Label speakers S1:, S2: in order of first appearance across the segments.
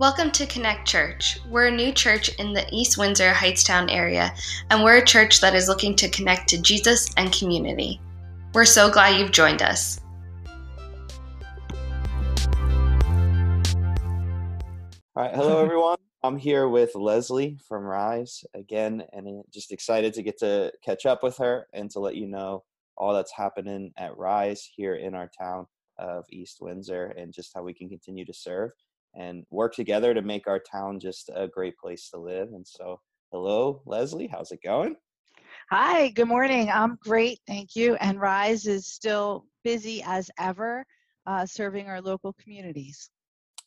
S1: Welcome to Connect Church. We're a new church in the East Windsor Hightstown area, and we're a church that is looking to connect to Jesus and community. We're so glad you've joined us.
S2: All right, hello everyone. I'm here with Leslie from Rise again, and just excited to get to catch up with her and to let you know all that's happening at Rise here in our town of East Windsor and just how we can continue to serve and work together to make our town just a great place to live. And so, hello, Leslie, how's it going?
S3: Hi, good morning. I'm great, thank you. And Rise is still busy as ever, uh, serving our local communities.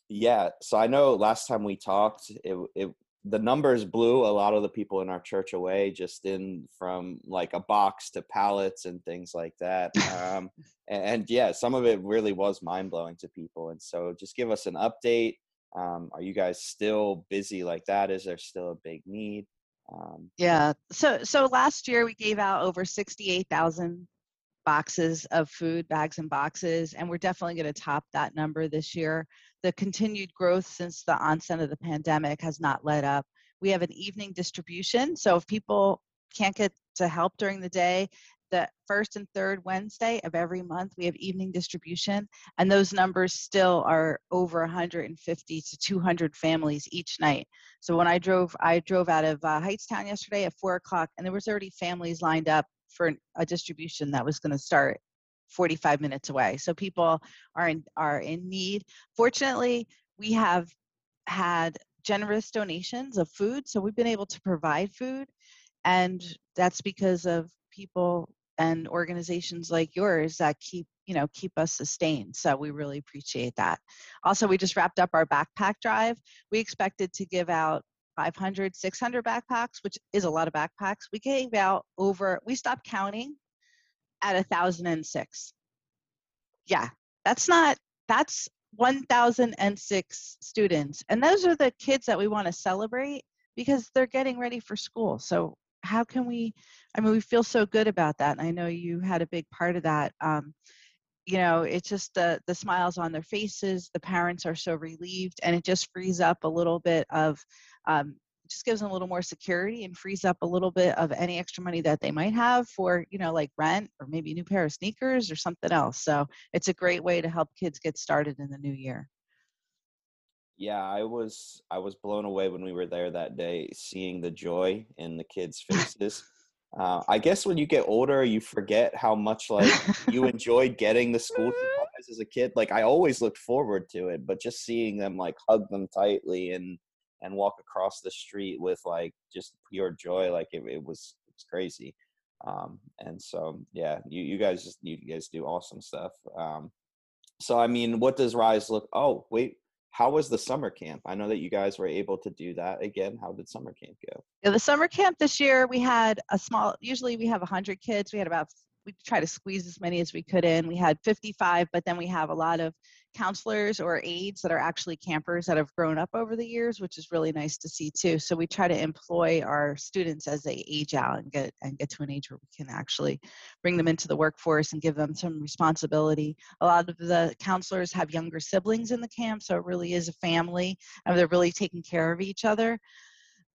S2: Yeah, so I know last time we talked, it, it the numbers blew a lot of the people in our church away just in from like a box to pallets and things like that um, and, and, yeah some of it really was mind-blowing to people and so just give us an update um, are you guys still busy like that? Is there still a big need?
S3: Um, yeah. So so last year we gave out over 68000 boxes of food bags and boxes and we're definitely going to top that number this year the continued growth since the onset of the pandemic has not let up. We have an evening distribution. So if people can't get to help during the day, the first and third Wednesday of every month, we have evening distribution, and those numbers still are over 150 to 200 families each night. So when I drove, I drove out of uh, Hightstown yesterday at four o'clock, and there was already families lined up for a distribution that was going to start 45 minutes away. So people are in are in need. Fortunately, we have had generous donations of food, so we've been able to provide food, and that's because of people and organizations like yours that keep you know keep us sustained so we really appreciate that also we just wrapped up our backpack drive we expected to give out 500 600 backpacks which is a lot of backpacks we gave out over we stopped counting at 1006 yeah that's not that's 1006 students. And those are the kids that we want to celebrate because they're getting ready for school. So how can we i mean we feel so good about that and i know you had a big part of that. Um, you know it's just the the smiles on their faces the parents are so relieved and it just frees up a little bit of um, just gives them a little more security and frees up a little bit of any extra money that they might have for you know like rent or maybe a new pair of sneakers or something else. So it's a great way to help kids get started in the new year.
S2: Yeah i was i was blown away when we were there that day seeing the joy in the kids faces. Uh, i guess when you get older you forget how much like you enjoyed getting the school supplies as a kid. Like i always looked forward to it but just seeing them like hug them tightly and and walk across the street with like just pure joy like it, it was it's crazy. Um and so yeah you you guys just you guys do awesome stuff. Um so i mean what does rise look oh wait how was the summer camp? I know that you guys were able to do that again. How did summer camp go?
S3: Yeah the summer camp this year we had a small usually we have 100 kids we had about we try to squeeze as many as we could in. We had 55, but then we have a lot of counselors or aides that are actually campers that have grown up over the years, which is really nice to see too. So we try to employ our students as they age out and get and get to an age where we can actually bring them into the workforce and give them some responsibility. A lot of the counselors have younger siblings in the camp, so it really is a family and they're really taking care of each other.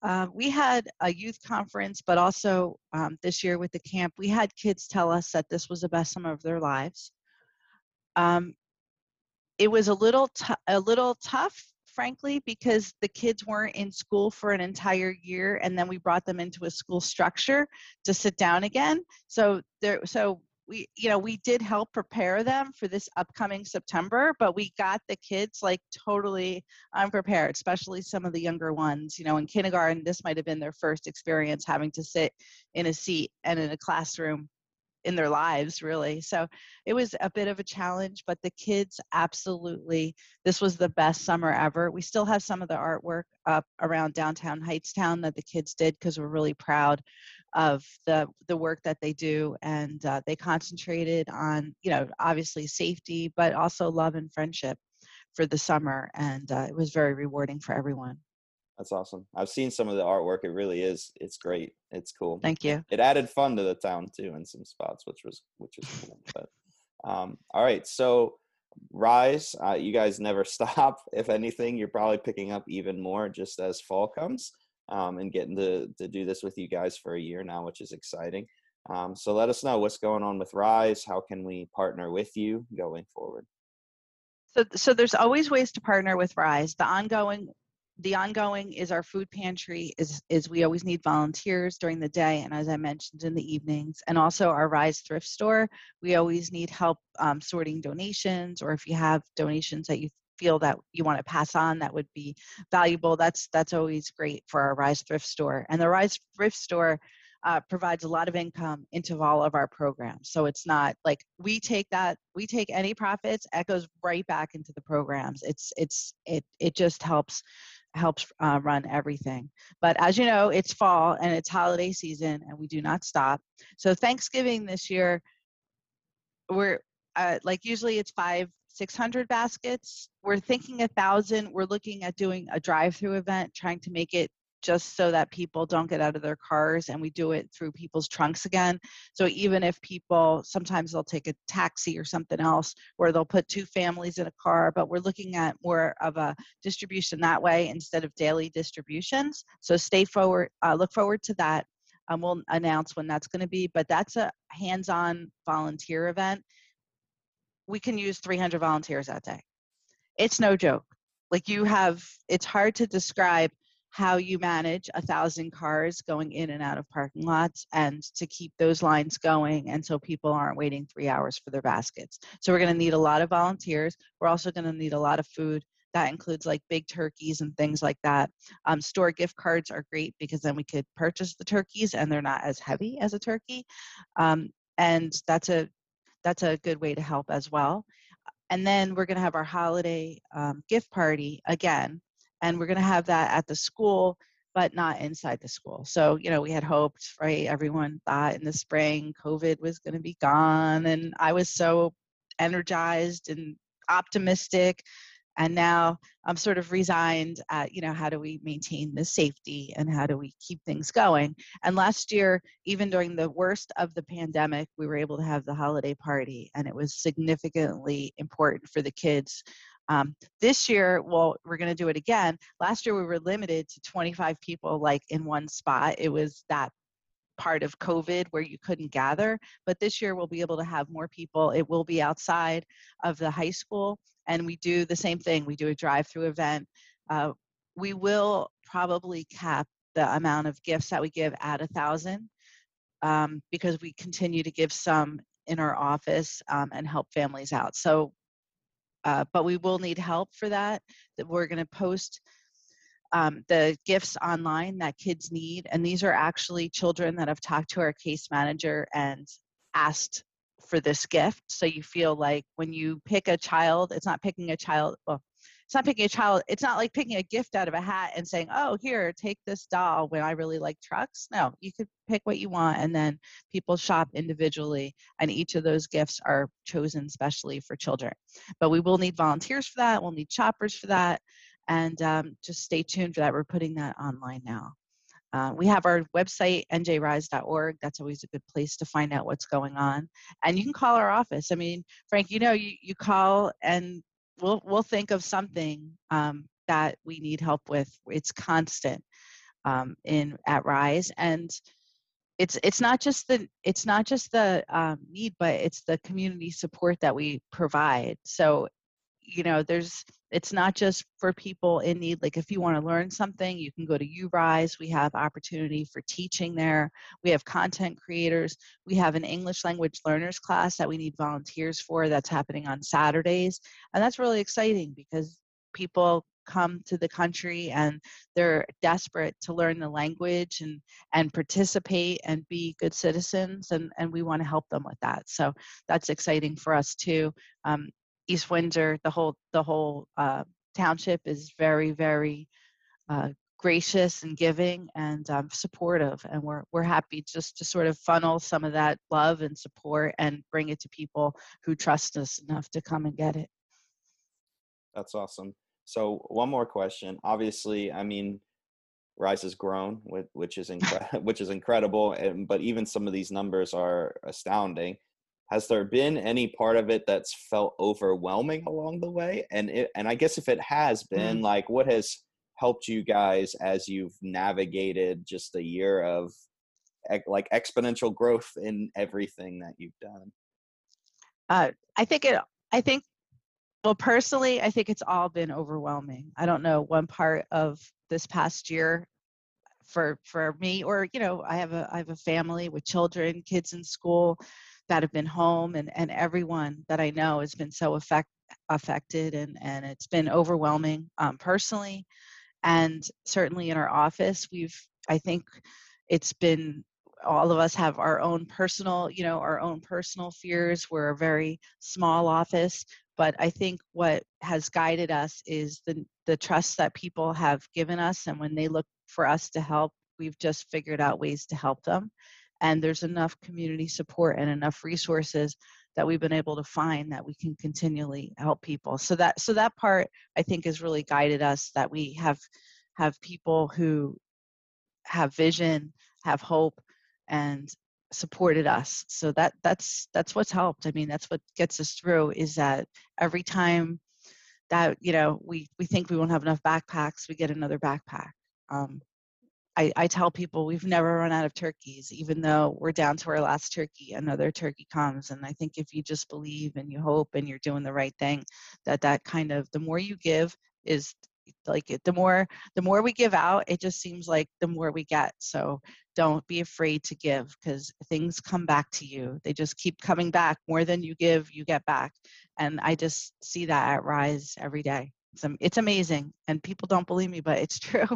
S3: Uh, we had a youth conference, but also um, this year with the camp, we had kids tell us that this was the best summer of their lives. Um, it was a little a little tough, frankly, because the kids weren't in school for an entire year, and then we brought them into a school structure to sit down again. So there, so we you know we did help prepare them for this upcoming september but we got the kids like totally unprepared especially some of the younger ones you know in kindergarten this might have been their first experience having to sit in a seat and in a classroom in their lives really. So it was a bit of a challenge but the kids absolutely this was the best summer ever. We still have some of the artwork up around downtown hightstown that the kids did because we're really proud of the the work that they do and uh, they concentrated on you know obviously safety but also love and friendship for the summer and uh, it was very rewarding for everyone.
S2: That's awesome. I've seen some of the artwork it really is it's great it's cool.
S3: Thank you.
S2: It added fun to the town too in some spots which was which was cool but um all right so Rise, uh, you guys never stop. If anything, you're probably picking up even more just as fall comes um, and getting to, to do this with you guys for a year now, which is exciting. Um, so let us know what's going on with Rise. How can we partner with you going forward?
S3: So, so there's always ways to partner with Rise. The ongoing the ongoing is our food pantry is is we always need volunteers during the day and as i mentioned in the evenings and also our rise thrift store we always need help um, sorting donations or if you have donations that you feel that you want to pass on that would be valuable that's that's always great for our rise thrift store and the rise thrift store uh, provides a lot of income into all of our programs. So it's not like we take that, we take any profits, it goes right back into the programs. It's it's it it just helps helps uh, run everything. But as you know, it's fall and it's holiday season, and we do not stop. So Thanksgiving this year, we're uh, like usually it's five 600 baskets we're thinking a thousand we're looking at doing a drive-through event trying to make it just so that people don't get out of their cars and we do it through people's trunks again. So even if people sometimes they'll take a taxi or something else where they'll put two families in a car, but we're looking at more of a distribution that way instead of daily distributions. So stay forward, uh, look forward to that. Um, we'll announce when that's going to be, but that's a hands-on volunteer event. We can use 300 volunteers that day. It's no joke. Like you have, it's hard to describe how you manage a thousand cars going in and out of parking lots and to keep those lines going and so people aren't waiting three hours for their baskets. So we're going to need a lot of volunteers. We're also going to need a lot of food. That includes like big turkeys and things like that. Um, store gift cards are great because then we could purchase the turkeys and they're not as heavy as a turkey. Um, and that's a that's a good way to help as well. And then we're going to have our holiday um, gift party again and we're going to have that at the school but not inside the school. So you know we had hoped right everyone thought in the spring covid was going to be gone and i was so energized and optimistic and now i'm sort of resigned at you know how do we maintain the safety and how do we keep things going and last year even during the worst of the pandemic we were able to have the holiday party and it was significantly important for the kids um, this year, well, we're going to do it again. Last year, we were limited to 25 people, like in one spot. It was that part of COVID where you couldn't gather. But this year, we'll be able to have more people. It will be outside of the high school, and we do the same thing. We do a drive-through event. Uh, we will probably cap the amount of gifts that we give at a thousand um, because we continue to give some in our office um, and help families out. So uh, but we will need help for that. That we're going to post um, the gifts online that kids need, and these are actually children that have talked to our case manager and asked for this gift. So you feel like when you pick a child, it's not picking a child. Well, it's not picking a child it's not like picking a gift out of a hat and saying oh here take this doll when i really like trucks no you could pick what you want and then people shop individually and each of those gifts are chosen specially for children but we will need volunteers for that we'll need shoppers for that and um, just stay tuned for that we're putting that online now uh, we have our website njrise.org that's always a good place to find out what's going on and you can call our office i mean frank you know you, you call and we'll we'll think of something um, that we need help with. It's constant um, in at Rise, and it's it's not just the it's not just the um, need, but it's the community support that we provide. So you know there's it's not just for people in need like if you want to learn something you can go to urise we have opportunity for teaching there. We have content creators we have an english language learners class that we need volunteers for that's happening on saturdays and that's really exciting because people come to the country and they're desperate to learn the language and and participate and be good citizens and and we want to help them with that. So that's exciting for us too. Um, East Windsor, the whole the whole uh, township is very very uh, gracious and giving and um, supportive, and we're we're happy just to sort of funnel some of that love and support and bring it to people who trust us enough to come and get it.
S2: That's awesome. So one more question. Obviously, I mean, Rise has grown, which is incre- which is incredible, and, but even some of these numbers are astounding. Has there been any part of it that's felt overwhelming along the way? And it, and i guess if it has been mm-hmm. like what has helped you guys as you've navigated just a year of like exponential growth in everything that you've done?
S3: Uh, i think it i think well personally i think it's all been overwhelming. I don't know one part of this past year for for me or you know i have a i have a family with children kids in school that have been home and, and everyone that I know has been so affect, affected and, and it's been overwhelming um, personally. And certainly in our office, we've, I think it's been, all of us have our own personal, you know, our own personal fears. We're a very small office, but I think what has guided us is the, the trust that people have given us. And when they look for us to help, we've just figured out ways to help them and there's enough community support and enough resources that we've been able to find that we can continually help people. So that so that part i think has really guided us that we have have people who have vision have hope and supported us. So that that's that's what's helped. I mean that's what gets us through is that every time that you know we we think we won't have enough backpacks we get another backpack. Um, I, I tell people we've never run out of turkeys, even though we're down to our last turkey, another turkey comes. And I think if you just believe and you hope and you're doing the right thing, that that kind of the more you give is like it, the more the more we give out, it just seems like the more we get. So don't be afraid to give because things come back to you. They just keep coming back. More than you give, you get back. And I just see that at Rise every day it's, it's amazing and people don't believe me but it's true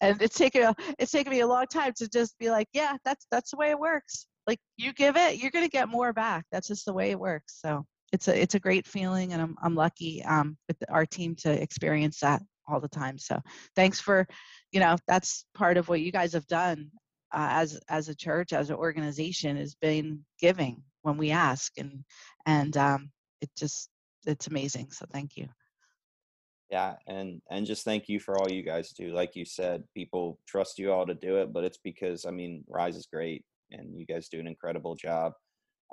S3: and it's taken a, it's taken me a long time to just be like yeah that's that's the way it works. Like you give it you're to get more back that's just the way it works so it's a it's a great feeling and i'm, I'm lucky um, with our team to experience that all the time so thanks for you know that's part of what you guys have done uh, as as a church as an organization has been giving when we ask and and um, it just it's amazing so thank you
S2: yeah and and just thank you for all you guys do like you said people trust you all to do it but it's because i mean rise is great and you guys do an incredible job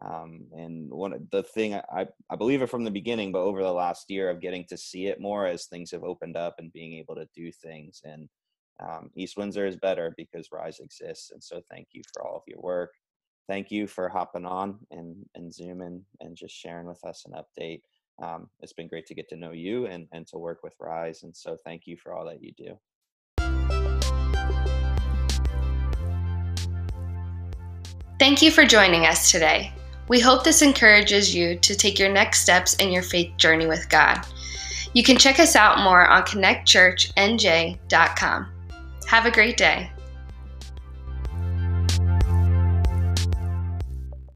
S2: um, and one the thing I, I believe it from the beginning but over the last year of getting to see it more as things have opened up and being able to do things and um, east windsor is better because rise exists and so thank you for all of your work. Thank you for hopping on and and zooming and just sharing with us an update um, it's been great to get to know you and, and to work with Rise. And so thank you for all that you do.
S1: Thank you for joining us today. We hope this encourages you to take your next steps in your faith journey with God. You can check us out more on connectchurchnj.com. Have a great day.